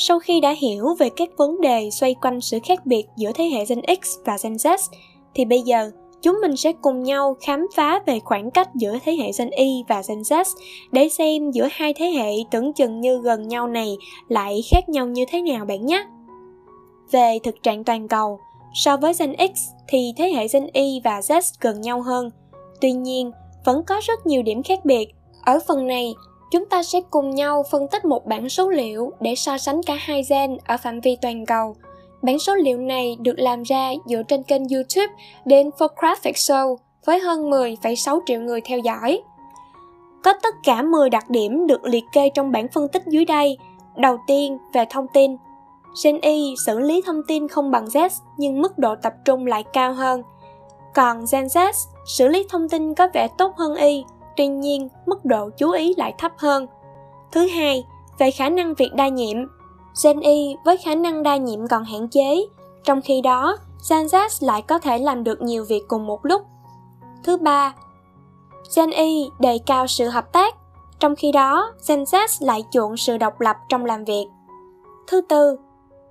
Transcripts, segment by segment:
Sau khi đã hiểu về các vấn đề xoay quanh sự khác biệt giữa thế hệ Gen X và Gen Z, thì bây giờ chúng mình sẽ cùng nhau khám phá về khoảng cách giữa thế hệ Gen Y và Gen Z để xem giữa hai thế hệ tưởng chừng như gần nhau này lại khác nhau như thế nào bạn nhé. Về thực trạng toàn cầu, so với Gen X thì thế hệ Gen Y và Z gần nhau hơn. Tuy nhiên, vẫn có rất nhiều điểm khác biệt. Ở phần này, chúng ta sẽ cùng nhau phân tích một bảng số liệu để so sánh cả hai gen ở phạm vi toàn cầu. Bảng số liệu này được làm ra dựa trên kênh YouTube The Infographic Show với hơn 10,6 triệu người theo dõi. Có tất cả 10 đặc điểm được liệt kê trong bảng phân tích dưới đây. Đầu tiên, về thông tin. Gen Y xử lý thông tin không bằng Z nhưng mức độ tập trung lại cao hơn. Còn Gen Z xử lý thông tin có vẻ tốt hơn Y tuy nhiên mức độ chú ý lại thấp hơn. Thứ hai, về khả năng việc đa nhiệm. Gen Y với khả năng đa nhiệm còn hạn chế, trong khi đó Gen Z lại có thể làm được nhiều việc cùng một lúc. Thứ ba, Gen Y đề cao sự hợp tác, trong khi đó Gen Z lại chuộng sự độc lập trong làm việc. Thứ tư,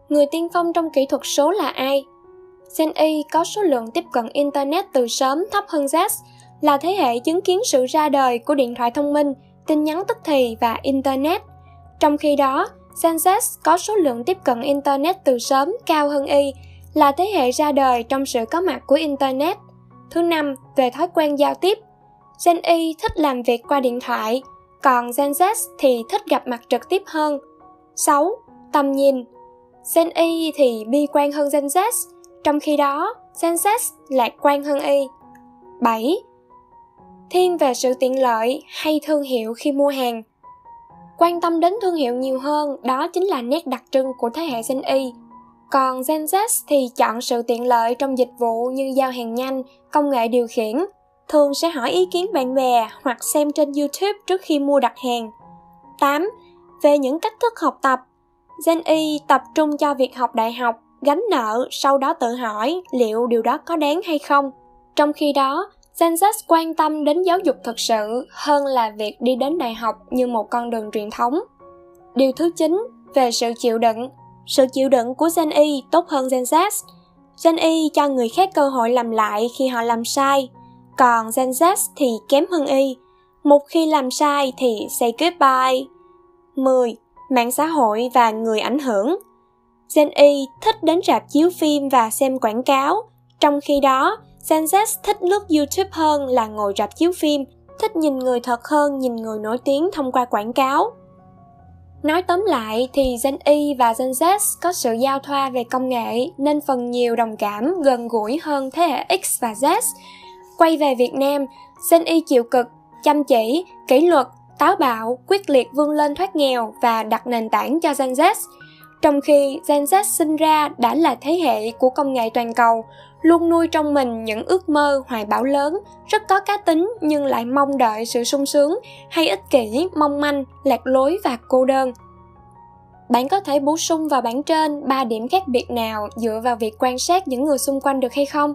người tiên phong trong kỹ thuật số là ai? Gen Y có số lượng tiếp cận Internet từ sớm thấp hơn Z, là thế hệ chứng kiến sự ra đời của điện thoại thông minh, tin nhắn tức thì và Internet. Trong khi đó, Gen Z có số lượng tiếp cận Internet từ sớm cao hơn Y, là thế hệ ra đời trong sự có mặt của Internet. Thứ năm, về thói quen giao tiếp. Gen Y thích làm việc qua điện thoại, còn Gen Z thì thích gặp mặt trực tiếp hơn. 6. Tầm nhìn Gen Y thì bi quan hơn Gen Z, trong khi đó Gen Z lạc quan hơn Y. 7 thiên về sự tiện lợi hay thương hiệu khi mua hàng quan tâm đến thương hiệu nhiều hơn đó chính là nét đặc trưng của thế hệ Gen Y. Còn Gen Z thì chọn sự tiện lợi trong dịch vụ như giao hàng nhanh, công nghệ điều khiển, thường sẽ hỏi ý kiến bạn bè hoặc xem trên YouTube trước khi mua đặt hàng. 8. Về những cách thức học tập Gen Y tập trung cho việc học đại học, gánh nợ, sau đó tự hỏi liệu điều đó có đáng hay không. Trong khi đó, Census quan tâm đến giáo dục thực sự hơn là việc đi đến đại học như một con đường truyền thống. Điều thứ 9 về sự chịu đựng. Sự chịu đựng của Gen Y tốt hơn Gen Z. Gen Y cho người khác cơ hội làm lại khi họ làm sai, còn Gen Z thì kém hơn Y. Một khi làm sai thì say goodbye. 10. Mạng xã hội và người ảnh hưởng. Gen Y thích đến rạp chiếu phim và xem quảng cáo, trong khi đó Gen Z thích lướt YouTube hơn là ngồi rạp chiếu phim, thích nhìn người thật hơn nhìn người nổi tiếng thông qua quảng cáo. Nói tóm lại thì Gen Y và Gen Z có sự giao thoa về công nghệ nên phần nhiều đồng cảm gần gũi hơn thế hệ X và Z. Quay về Việt Nam, Gen Y chịu cực, chăm chỉ, kỷ luật, táo bạo, quyết liệt vươn lên thoát nghèo và đặt nền tảng cho Gen Z. Trong khi Gen Z sinh ra đã là thế hệ của công nghệ toàn cầu, luôn nuôi trong mình những ước mơ hoài bão lớn, rất có cá tính nhưng lại mong đợi sự sung sướng, hay ích kỷ, mong manh, lạc lối và cô đơn. Bạn có thể bổ sung vào bảng trên 3 điểm khác biệt nào dựa vào việc quan sát những người xung quanh được hay không?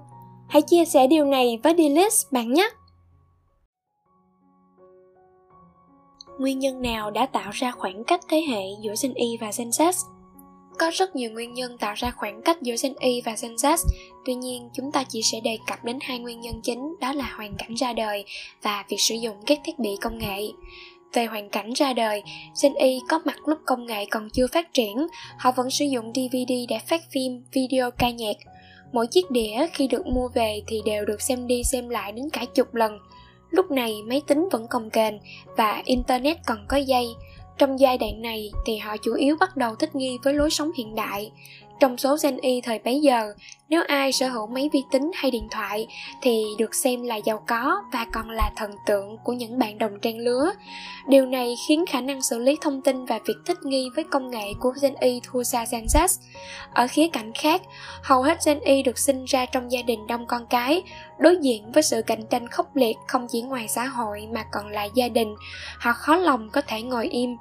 Hãy chia sẻ điều này với Delist bạn nhé! Nguyên nhân nào đã tạo ra khoảng cách thế hệ giữa Gen Y và Gen Z? Có rất nhiều nguyên nhân tạo ra khoảng cách giữa Gen Y và Gen Z, tuy nhiên chúng ta chỉ sẽ đề cập đến hai nguyên nhân chính đó là hoàn cảnh ra đời và việc sử dụng các thiết bị công nghệ. Về hoàn cảnh ra đời, Gen Y có mặt lúc công nghệ còn chưa phát triển, họ vẫn sử dụng DVD để phát phim, video ca nhạc. Mỗi chiếc đĩa khi được mua về thì đều được xem đi xem lại đến cả chục lần. Lúc này máy tính vẫn cồng kềnh và Internet còn có dây, trong giai đoạn này thì họ chủ yếu bắt đầu thích nghi với lối sống hiện đại. Trong số Gen Y thời bấy giờ, nếu ai sở hữu máy vi tính hay điện thoại thì được xem là giàu có và còn là thần tượng của những bạn đồng trang lứa. Điều này khiến khả năng xử lý thông tin và việc thích nghi với công nghệ của Gen Y thua xa Gen Z. Ở khía cạnh khác, hầu hết Gen Y được sinh ra trong gia đình đông con cái, đối diện với sự cạnh tranh khốc liệt không chỉ ngoài xã hội mà còn là gia đình. Họ khó lòng có thể ngồi im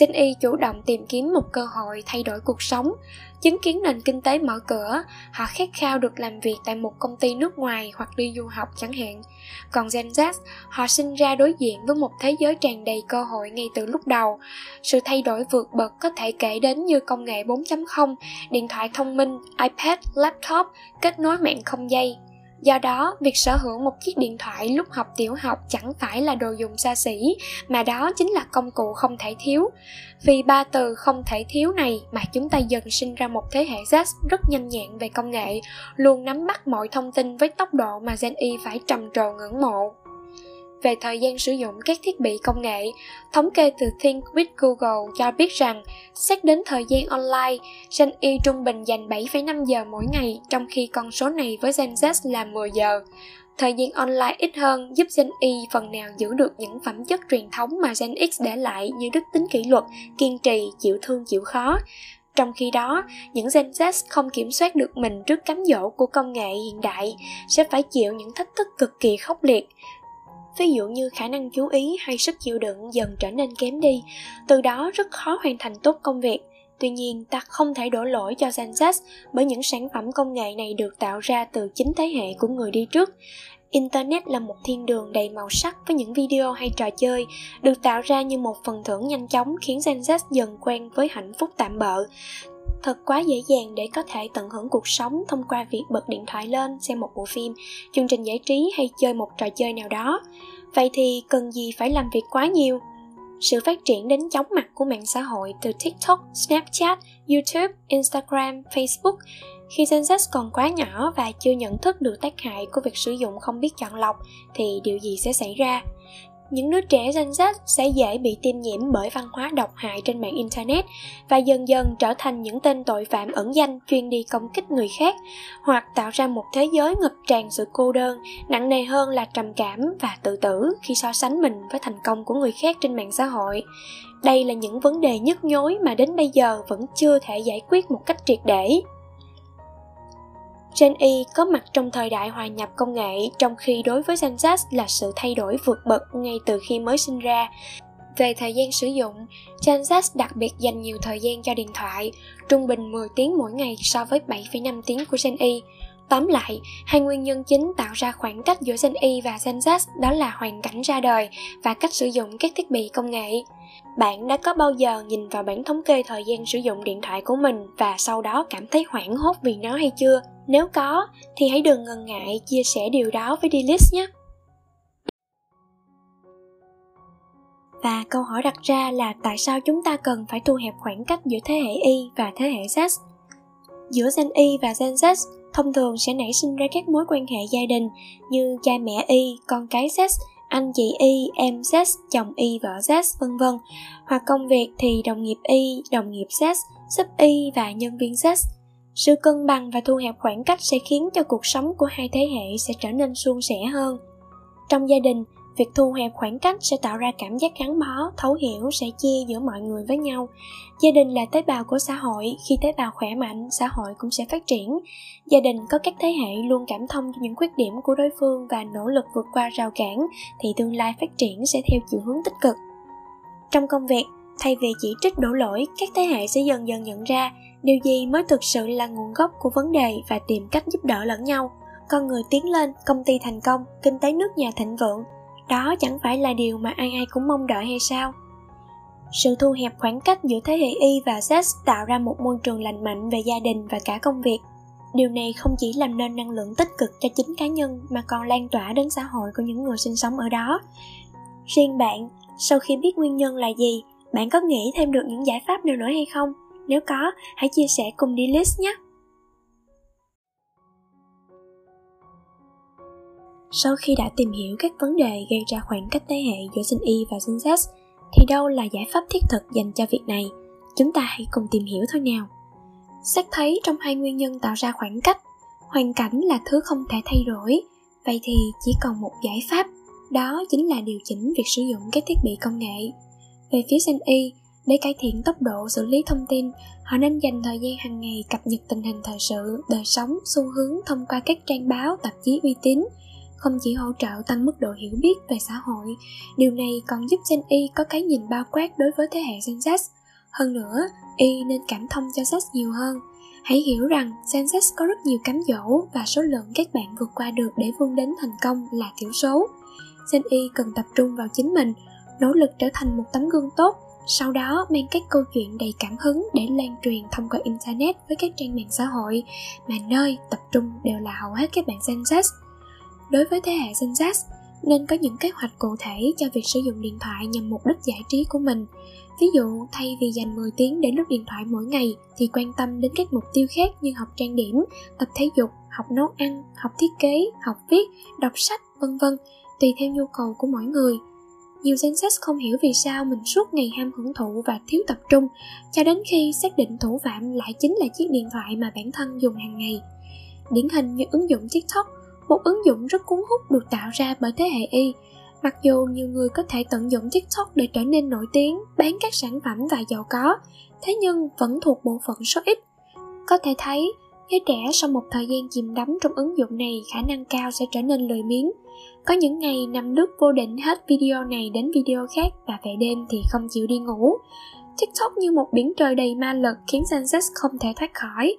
Gen Y chủ động tìm kiếm một cơ hội thay đổi cuộc sống chứng kiến nền kinh tế mở cửa, họ khát khao được làm việc tại một công ty nước ngoài hoặc đi du học chẳng hạn. Còn Gen Z, họ sinh ra đối diện với một thế giới tràn đầy cơ hội ngay từ lúc đầu. Sự thay đổi vượt bậc có thể kể đến như công nghệ 4.0, điện thoại thông minh, iPad, laptop, kết nối mạng không dây, Do đó, việc sở hữu một chiếc điện thoại lúc học tiểu học chẳng phải là đồ dùng xa xỉ, mà đó chính là công cụ không thể thiếu. Vì ba từ không thể thiếu này mà chúng ta dần sinh ra một thế hệ Z rất nhanh nhẹn về công nghệ, luôn nắm bắt mọi thông tin với tốc độ mà Gen Y phải trầm trồ ngưỡng mộ về thời gian sử dụng các thiết bị công nghệ. Thống kê từ Think with Google cho biết rằng, xét đến thời gian online, Gen Y trung bình dành 7,5 giờ mỗi ngày, trong khi con số này với Gen Z là 10 giờ. Thời gian online ít hơn giúp Gen Y phần nào giữ được những phẩm chất truyền thống mà Gen X để lại như đức tính kỷ luật, kiên trì, chịu thương chịu khó. Trong khi đó, những Gen Z không kiểm soát được mình trước cám dỗ của công nghệ hiện đại sẽ phải chịu những thách thức cực kỳ khốc liệt ví dụ như khả năng chú ý hay sức chịu đựng dần trở nên kém đi, từ đó rất khó hoàn thành tốt công việc. Tuy nhiên, ta không thể đổ lỗi cho Gen bởi những sản phẩm công nghệ này được tạo ra từ chính thế hệ của người đi trước. Internet là một thiên đường đầy màu sắc với những video hay trò chơi được tạo ra như một phần thưởng nhanh chóng khiến Gen Z dần quen với hạnh phúc tạm bợ. Thật quá dễ dàng để có thể tận hưởng cuộc sống thông qua việc bật điện thoại lên, xem một bộ phim, chương trình giải trí hay chơi một trò chơi nào đó. Vậy thì cần gì phải làm việc quá nhiều? Sự phát triển đến chóng mặt của mạng xã hội từ TikTok, Snapchat, YouTube, Instagram, Facebook khi Gen Z còn quá nhỏ và chưa nhận thức được tác hại của việc sử dụng không biết chọn lọc thì điều gì sẽ xảy ra? Những đứa trẻ danh sách sẽ dễ bị tiêm nhiễm bởi văn hóa độc hại trên mạng Internet và dần dần trở thành những tên tội phạm ẩn danh chuyên đi công kích người khác hoặc tạo ra một thế giới ngập tràn sự cô đơn, nặng nề hơn là trầm cảm và tự tử khi so sánh mình với thành công của người khác trên mạng xã hội. Đây là những vấn đề nhức nhối mà đến bây giờ vẫn chưa thể giải quyết một cách triệt để. Gen Y có mặt trong thời đại hòa nhập công nghệ, trong khi đối với Gen Z là sự thay đổi vượt bậc ngay từ khi mới sinh ra. Về thời gian sử dụng, Gen Z đặc biệt dành nhiều thời gian cho điện thoại, trung bình 10 tiếng mỗi ngày so với 7,5 tiếng của Gen Y. Tóm lại, hai nguyên nhân chính tạo ra khoảng cách giữa Gen Y và Gen Z đó là hoàn cảnh ra đời và cách sử dụng các thiết bị công nghệ. Bạn đã có bao giờ nhìn vào bản thống kê thời gian sử dụng điện thoại của mình và sau đó cảm thấy hoảng hốt vì nó hay chưa? Nếu có, thì hãy đừng ngần ngại chia sẻ điều đó với Delist nhé. Và câu hỏi đặt ra là tại sao chúng ta cần phải thu hẹp khoảng cách giữa thế hệ Y và thế hệ Z? Giữa Gen Y và Gen Z thông thường sẽ nảy sinh ra các mối quan hệ gia đình như cha mẹ Y, con cái Z, anh chị Y, em Z, chồng Y, vợ Z, vân vân. Hoặc công việc thì đồng nghiệp Y, đồng nghiệp Z, sub Y và nhân viên Z sự cân bằng và thu hẹp khoảng cách sẽ khiến cho cuộc sống của hai thế hệ sẽ trở nên suôn sẻ hơn trong gia đình việc thu hẹp khoảng cách sẽ tạo ra cảm giác gắn bó, thấu hiểu sẽ chia giữa mọi người với nhau. Gia đình là tế bào của xã hội, khi tế bào khỏe mạnh, xã hội cũng sẽ phát triển. Gia đình có các thế hệ luôn cảm thông cho những khuyết điểm của đối phương và nỗ lực vượt qua rào cản, thì tương lai phát triển sẽ theo chiều hướng tích cực. Trong công việc, thay vì chỉ trích đổ lỗi, các thế hệ sẽ dần dần nhận ra điều gì mới thực sự là nguồn gốc của vấn đề và tìm cách giúp đỡ lẫn nhau. Con người tiến lên, công ty thành công, kinh tế nước nhà thịnh vượng đó chẳng phải là điều mà ai ai cũng mong đợi hay sao? Sự thu hẹp khoảng cách giữa thế hệ y và z tạo ra một môi trường lành mạnh về gia đình và cả công việc. Điều này không chỉ làm nên năng lượng tích cực cho chính cá nhân mà còn lan tỏa đến xã hội của những người sinh sống ở đó. Riêng bạn sau khi biết nguyên nhân là gì bạn có nghĩ thêm được những giải pháp nào nữa hay không? Nếu có, hãy chia sẻ cùng đi list nhé. Sau khi đã tìm hiểu các vấn đề gây ra khoảng cách thế hệ giữa Gen Y và Gen Z, thì đâu là giải pháp thiết thực dành cho việc này? Chúng ta hãy cùng tìm hiểu thôi nào. Xét thấy trong hai nguyên nhân tạo ra khoảng cách, hoàn cảnh là thứ không thể thay đổi, vậy thì chỉ còn một giải pháp, đó chính là điều chỉnh việc sử dụng các thiết bị công nghệ. Về phía Gen Y, để cải thiện tốc độ xử lý thông tin, họ nên dành thời gian hàng ngày cập nhật tình hình thời sự, đời sống, xu hướng thông qua các trang báo, tạp chí uy tín, không chỉ hỗ trợ tăng mức độ hiểu biết về xã hội, điều này còn giúp Gen Y có cái nhìn bao quát đối với thế hệ Gen Z. Hơn nữa, Y nên cảm thông cho Z nhiều hơn. Hãy hiểu rằng Gen Z có rất nhiều cám dỗ và số lượng các bạn vượt qua được để vươn đến thành công là thiểu số. Gen Y cần tập trung vào chính mình, nỗ lực trở thành một tấm gương tốt, sau đó mang các câu chuyện đầy cảm hứng để lan truyền thông qua Internet với các trang mạng xã hội, mà nơi tập trung đều là hầu hết các bạn Gen Z. Đối với thế hệ Gen Z, nên có những kế hoạch cụ thể cho việc sử dụng điện thoại nhằm mục đích giải trí của mình. Ví dụ, thay vì dành 10 tiếng để lướt điện thoại mỗi ngày thì quan tâm đến các mục tiêu khác như học trang điểm, tập thể dục, học nấu ăn, học thiết kế, học viết, đọc sách, vân vân, tùy theo nhu cầu của mỗi người. Nhiều Gen Z không hiểu vì sao mình suốt ngày ham hưởng thụ và thiếu tập trung, cho đến khi xác định thủ phạm lại chính là chiếc điện thoại mà bản thân dùng hàng ngày. Điển hình như ứng dụng TikTok một ứng dụng rất cuốn hút được tạo ra bởi thế hệ y. Mặc dù nhiều người có thể tận dụng tiktok để trở nên nổi tiếng, bán các sản phẩm và giàu có, thế nhưng vẫn thuộc bộ phận số ít. Có thể thấy, giới trẻ sau một thời gian chìm đắm trong ứng dụng này khả năng cao sẽ trở nên lười biếng. Có những ngày nằm lướt vô định hết video này đến video khác và về đêm thì không chịu đi ngủ. Tiktok như một biển trời đầy ma lực khiến Sanchez không thể thoát khỏi.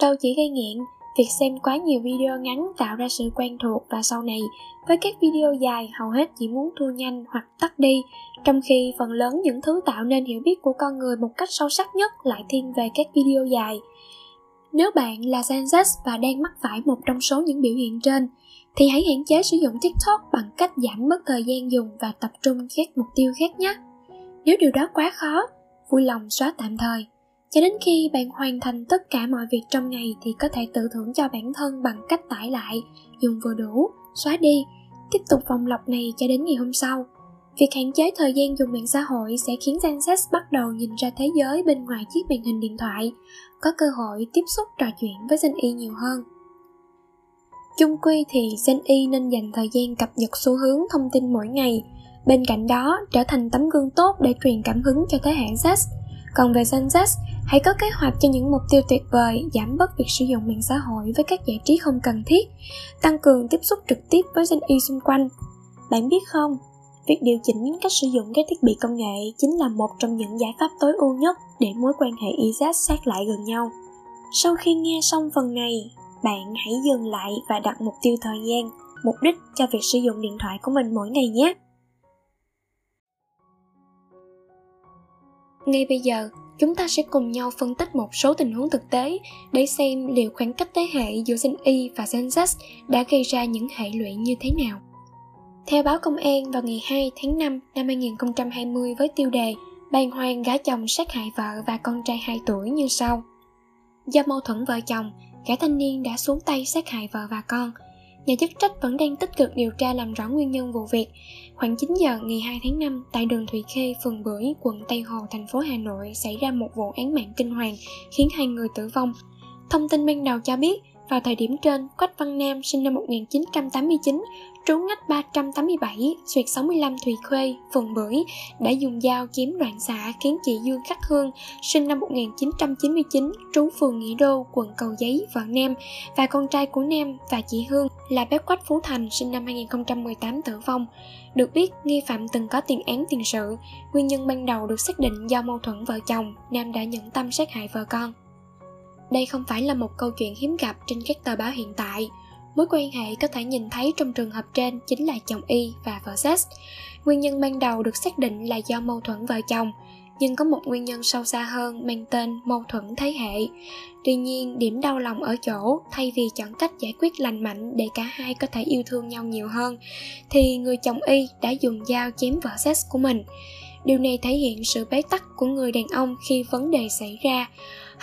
Đâu chỉ gây nghiện việc xem quá nhiều video ngắn tạo ra sự quen thuộc và sau này với các video dài hầu hết chỉ muốn thu nhanh hoặc tắt đi. Trong khi phần lớn những thứ tạo nên hiểu biết của con người một cách sâu sắc nhất lại thiên về các video dài. Nếu bạn là Gen Z và đang mắc phải một trong số những biểu hiện trên thì hãy hạn chế sử dụng TikTok bằng cách giảm bớt thời gian dùng và tập trung các mục tiêu khác nhé. Nếu điều đó quá khó, vui lòng xóa tạm thời cho đến khi bạn hoàn thành tất cả mọi việc trong ngày thì có thể tự thưởng cho bản thân bằng cách tải lại, dùng vừa đủ, xóa đi, tiếp tục vòng lặp này cho đến ngày hôm sau. Việc hạn chế thời gian dùng mạng xã hội sẽ khiến Gen Z bắt đầu nhìn ra thế giới bên ngoài chiếc màn hình điện thoại, có cơ hội tiếp xúc trò chuyện với Gen Y nhiều hơn. Chung quy thì Gen Y nên dành thời gian cập nhật xu hướng thông tin mỗi ngày, bên cạnh đó trở thành tấm gương tốt để truyền cảm hứng cho thế hệ Z còn về Gen Z Hãy có kế hoạch cho những mục tiêu tuyệt vời, giảm bớt việc sử dụng mạng xã hội với các giải trí không cần thiết, tăng cường tiếp xúc trực tiếp với dân Y xung quanh. Bạn biết không, việc điều chỉnh cách sử dụng các thiết bị công nghệ chính là một trong những giải pháp tối ưu nhất để mối quan hệ y giác sát lại gần nhau. Sau khi nghe xong phần này, bạn hãy dừng lại và đặt mục tiêu thời gian, mục đích cho việc sử dụng điện thoại của mình mỗi ngày nhé. Ngay bây giờ, chúng ta sẽ cùng nhau phân tích một số tình huống thực tế để xem liệu khoảng cách thế hệ giữa Gen Y và Gen Z đã gây ra những hệ lụy như thế nào. Theo báo công an vào ngày 2 tháng 5 năm 2020 với tiêu đề "bàn hoàng gã chồng sát hại vợ và con trai 2 tuổi như sau. Do mâu thuẫn vợ chồng, gã thanh niên đã xuống tay sát hại vợ và con, nhà chức trách vẫn đang tích cực điều tra làm rõ nguyên nhân vụ việc. Khoảng 9 giờ ngày 2 tháng 5, tại đường Thủy Khê, phường Bưởi, quận Tây Hồ, thành phố Hà Nội xảy ra một vụ án mạng kinh hoàng khiến hai người tử vong. Thông tin ban đầu cho biết, vào thời điểm trên, Quách Văn Nam sinh năm 1989, trú ngách 387, xuyệt 65 Thùy Khuê, phường Bưởi, đã dùng dao chém đoạn xạ khiến chị Dương Khắc Hương, sinh năm 1999, trú phường Nghĩa Đô, quận Cầu Giấy, vợ Nam, và con trai của Nam và chị Hương là bé Quách Phú Thành, sinh năm 2018 tử vong. Được biết, nghi phạm từng có tiền án tiền sự, nguyên nhân ban đầu được xác định do mâu thuẫn vợ chồng, Nam đã nhẫn tâm sát hại vợ con. Đây không phải là một câu chuyện hiếm gặp trên các tờ báo hiện tại. Mối quan hệ có thể nhìn thấy trong trường hợp trên chính là chồng Y và vợ Sex. Nguyên nhân ban đầu được xác định là do mâu thuẫn vợ chồng, nhưng có một nguyên nhân sâu xa hơn mang tên mâu thuẫn thế hệ. Tuy nhiên, điểm đau lòng ở chỗ, thay vì chọn cách giải quyết lành mạnh để cả hai có thể yêu thương nhau nhiều hơn, thì người chồng Y đã dùng dao chém vợ Sex của mình. Điều này thể hiện sự bế tắc của người đàn ông khi vấn đề xảy ra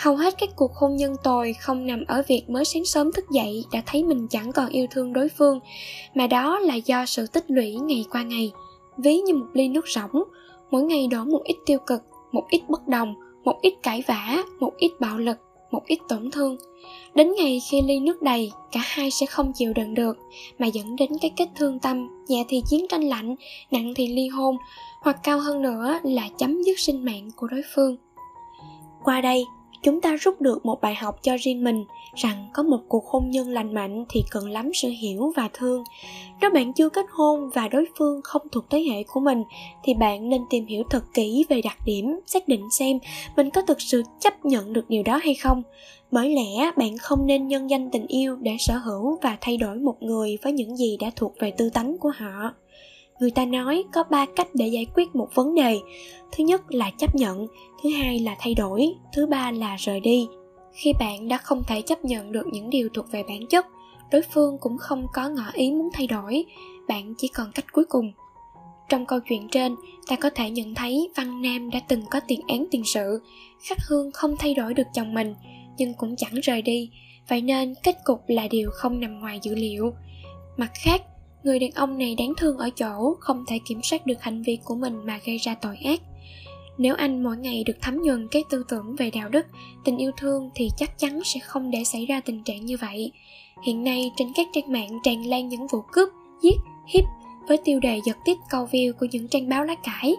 hầu hết các cuộc hôn nhân tồi không nằm ở việc mới sáng sớm thức dậy đã thấy mình chẳng còn yêu thương đối phương, mà đó là do sự tích lũy ngày qua ngày. Ví như một ly nước rỗng, mỗi ngày đổ một ít tiêu cực, một ít bất đồng, một ít cãi vã, một ít bạo lực, một ít tổn thương. Đến ngày khi ly nước đầy, cả hai sẽ không chịu đựng được, mà dẫn đến cái kết thương tâm, nhẹ thì chiến tranh lạnh, nặng thì ly hôn, hoặc cao hơn nữa là chấm dứt sinh mạng của đối phương. Qua đây chúng ta rút được một bài học cho riêng mình rằng có một cuộc hôn nhân lành mạnh thì cần lắm sự hiểu và thương. Nếu bạn chưa kết hôn và đối phương không thuộc thế hệ của mình, thì bạn nên tìm hiểu thật kỹ về đặc điểm, xác định xem mình có thực sự chấp nhận được điều đó hay không. Bởi lẽ, bạn không nên nhân danh tình yêu để sở hữu và thay đổi một người với những gì đã thuộc về tư tánh của họ người ta nói có ba cách để giải quyết một vấn đề. Thứ nhất là chấp nhận, thứ hai là thay đổi, thứ ba là rời đi. Khi bạn đã không thể chấp nhận được những điều thuộc về bản chất, đối phương cũng không có ngỏ ý muốn thay đổi, bạn chỉ còn cách cuối cùng. Trong câu chuyện trên, ta có thể nhận thấy văn nam đã từng có tiền án tiền sự. Khắc hương không thay đổi được chồng mình, nhưng cũng chẳng rời đi. Vậy nên kết cục là điều không nằm ngoài dữ liệu. Mặt khác người đàn ông này đáng thương ở chỗ không thể kiểm soát được hành vi của mình mà gây ra tội ác. Nếu anh mỗi ngày được thấm nhuần cái tư tưởng về đạo đức, tình yêu thương thì chắc chắn sẽ không để xảy ra tình trạng như vậy. Hiện nay trên các trang mạng tràn lan những vụ cướp, giết, hiếp với tiêu đề giật tít câu view của những trang báo lá cải.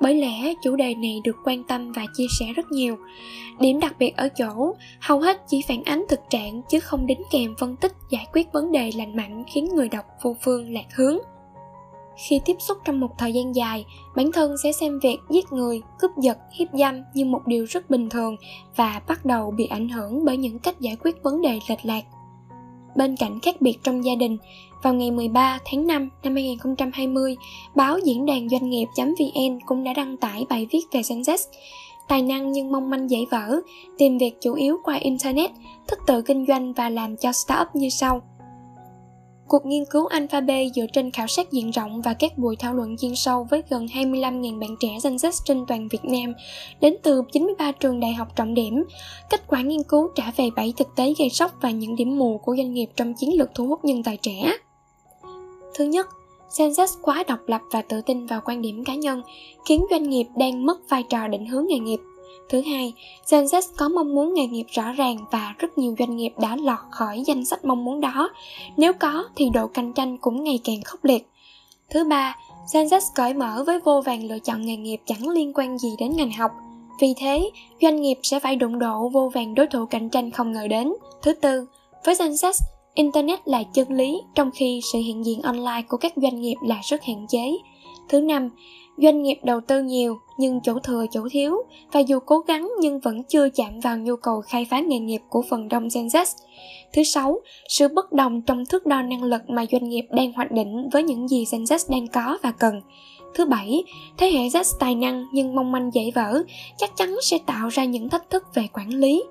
Bởi lẽ, chủ đề này được quan tâm và chia sẻ rất nhiều. Điểm đặc biệt ở chỗ, hầu hết chỉ phản ánh thực trạng chứ không đính kèm phân tích giải quyết vấn đề lành mạnh khiến người đọc vô phương lạc hướng. Khi tiếp xúc trong một thời gian dài, bản thân sẽ xem việc giết người, cướp giật, hiếp dâm như một điều rất bình thường và bắt đầu bị ảnh hưởng bởi những cách giải quyết vấn đề lệch lạc. Bên cạnh khác biệt trong gia đình vào ngày 13 tháng 5 năm 2020, báo diễn đàn doanh nghiệp.vn cũng đã đăng tải bài viết về Gen Tài năng nhưng mong manh dễ vỡ, tìm việc chủ yếu qua Internet, thích tự kinh doanh và làm cho startup như sau – Cuộc nghiên cứu Alphabet dựa trên khảo sát diện rộng và các buổi thảo luận chuyên sâu với gần 25.000 bạn trẻ Gen Z trên toàn Việt Nam, đến từ 93 trường đại học trọng điểm. Kết quả nghiên cứu trả về 7 thực tế gây sốc và những điểm mù của doanh nghiệp trong chiến lược thu hút nhân tài trẻ. Thứ nhất, Gen Z quá độc lập và tự tin vào quan điểm cá nhân, khiến doanh nghiệp đang mất vai trò định hướng nghề nghiệp Thứ hai, Gen Z có mong muốn nghề nghiệp rõ ràng và rất nhiều doanh nghiệp đã lọt khỏi danh sách mong muốn đó. Nếu có thì độ cạnh tranh cũng ngày càng khốc liệt. Thứ ba, Gen Z cởi mở với vô vàng lựa chọn nghề nghiệp chẳng liên quan gì đến ngành học. Vì thế, doanh nghiệp sẽ phải đụng độ vô vàng đối thủ cạnh tranh không ngờ đến. Thứ tư, với Gen Z, Internet là chân lý, trong khi sự hiện diện online của các doanh nghiệp là rất hạn chế. Thứ năm, doanh nghiệp đầu tư nhiều nhưng chỗ thừa chỗ thiếu và dù cố gắng nhưng vẫn chưa chạm vào nhu cầu khai phá nghề nghiệp của phần đông Gen Z. Thứ sáu, sự bất đồng trong thước đo năng lực mà doanh nghiệp đang hoạch định với những gì Gen Z đang có và cần. Thứ bảy, thế hệ Z tài năng nhưng mong manh dễ vỡ chắc chắn sẽ tạo ra những thách thức về quản lý,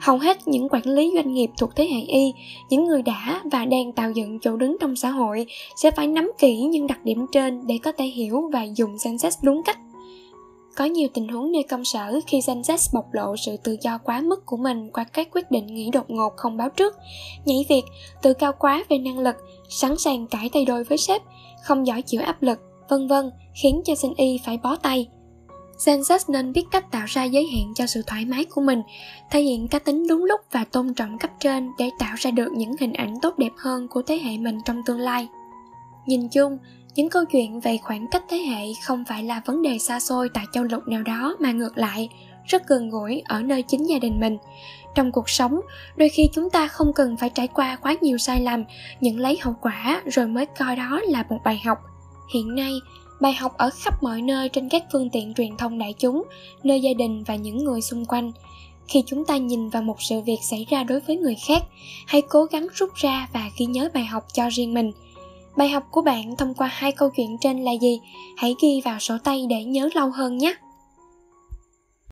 hầu hết những quản lý doanh nghiệp thuộc thế hệ y những người đã và đang tạo dựng chỗ đứng trong xã hội sẽ phải nắm kỹ những đặc điểm trên để có thể hiểu và dùng danh sách đúng cách có nhiều tình huống nơi công sở khi danh sách bộc lộ sự tự do quá mức của mình qua các quyết định nghỉ đột ngột không báo trước, nhảy việc, tự cao quá về năng lực, sẵn sàng cãi tay đôi với sếp, không giỏi chịu áp lực, vân vân, khiến cho sinh Y phải bó tay. Gen nên biết cách tạo ra giới hạn cho sự thoải mái của mình, thể hiện cá tính đúng lúc và tôn trọng cấp trên để tạo ra được những hình ảnh tốt đẹp hơn của thế hệ mình trong tương lai. Nhìn chung, những câu chuyện về khoảng cách thế hệ không phải là vấn đề xa xôi tại châu lục nào đó mà ngược lại, rất gần gũi ở nơi chính gia đình mình. Trong cuộc sống, đôi khi chúng ta không cần phải trải qua quá nhiều sai lầm, nhận lấy hậu quả rồi mới coi đó là một bài học. Hiện nay, bài học ở khắp mọi nơi trên các phương tiện truyền thông đại chúng, nơi gia đình và những người xung quanh. Khi chúng ta nhìn vào một sự việc xảy ra đối với người khác, hãy cố gắng rút ra và ghi nhớ bài học cho riêng mình. Bài học của bạn thông qua hai câu chuyện trên là gì? Hãy ghi vào sổ tay để nhớ lâu hơn nhé.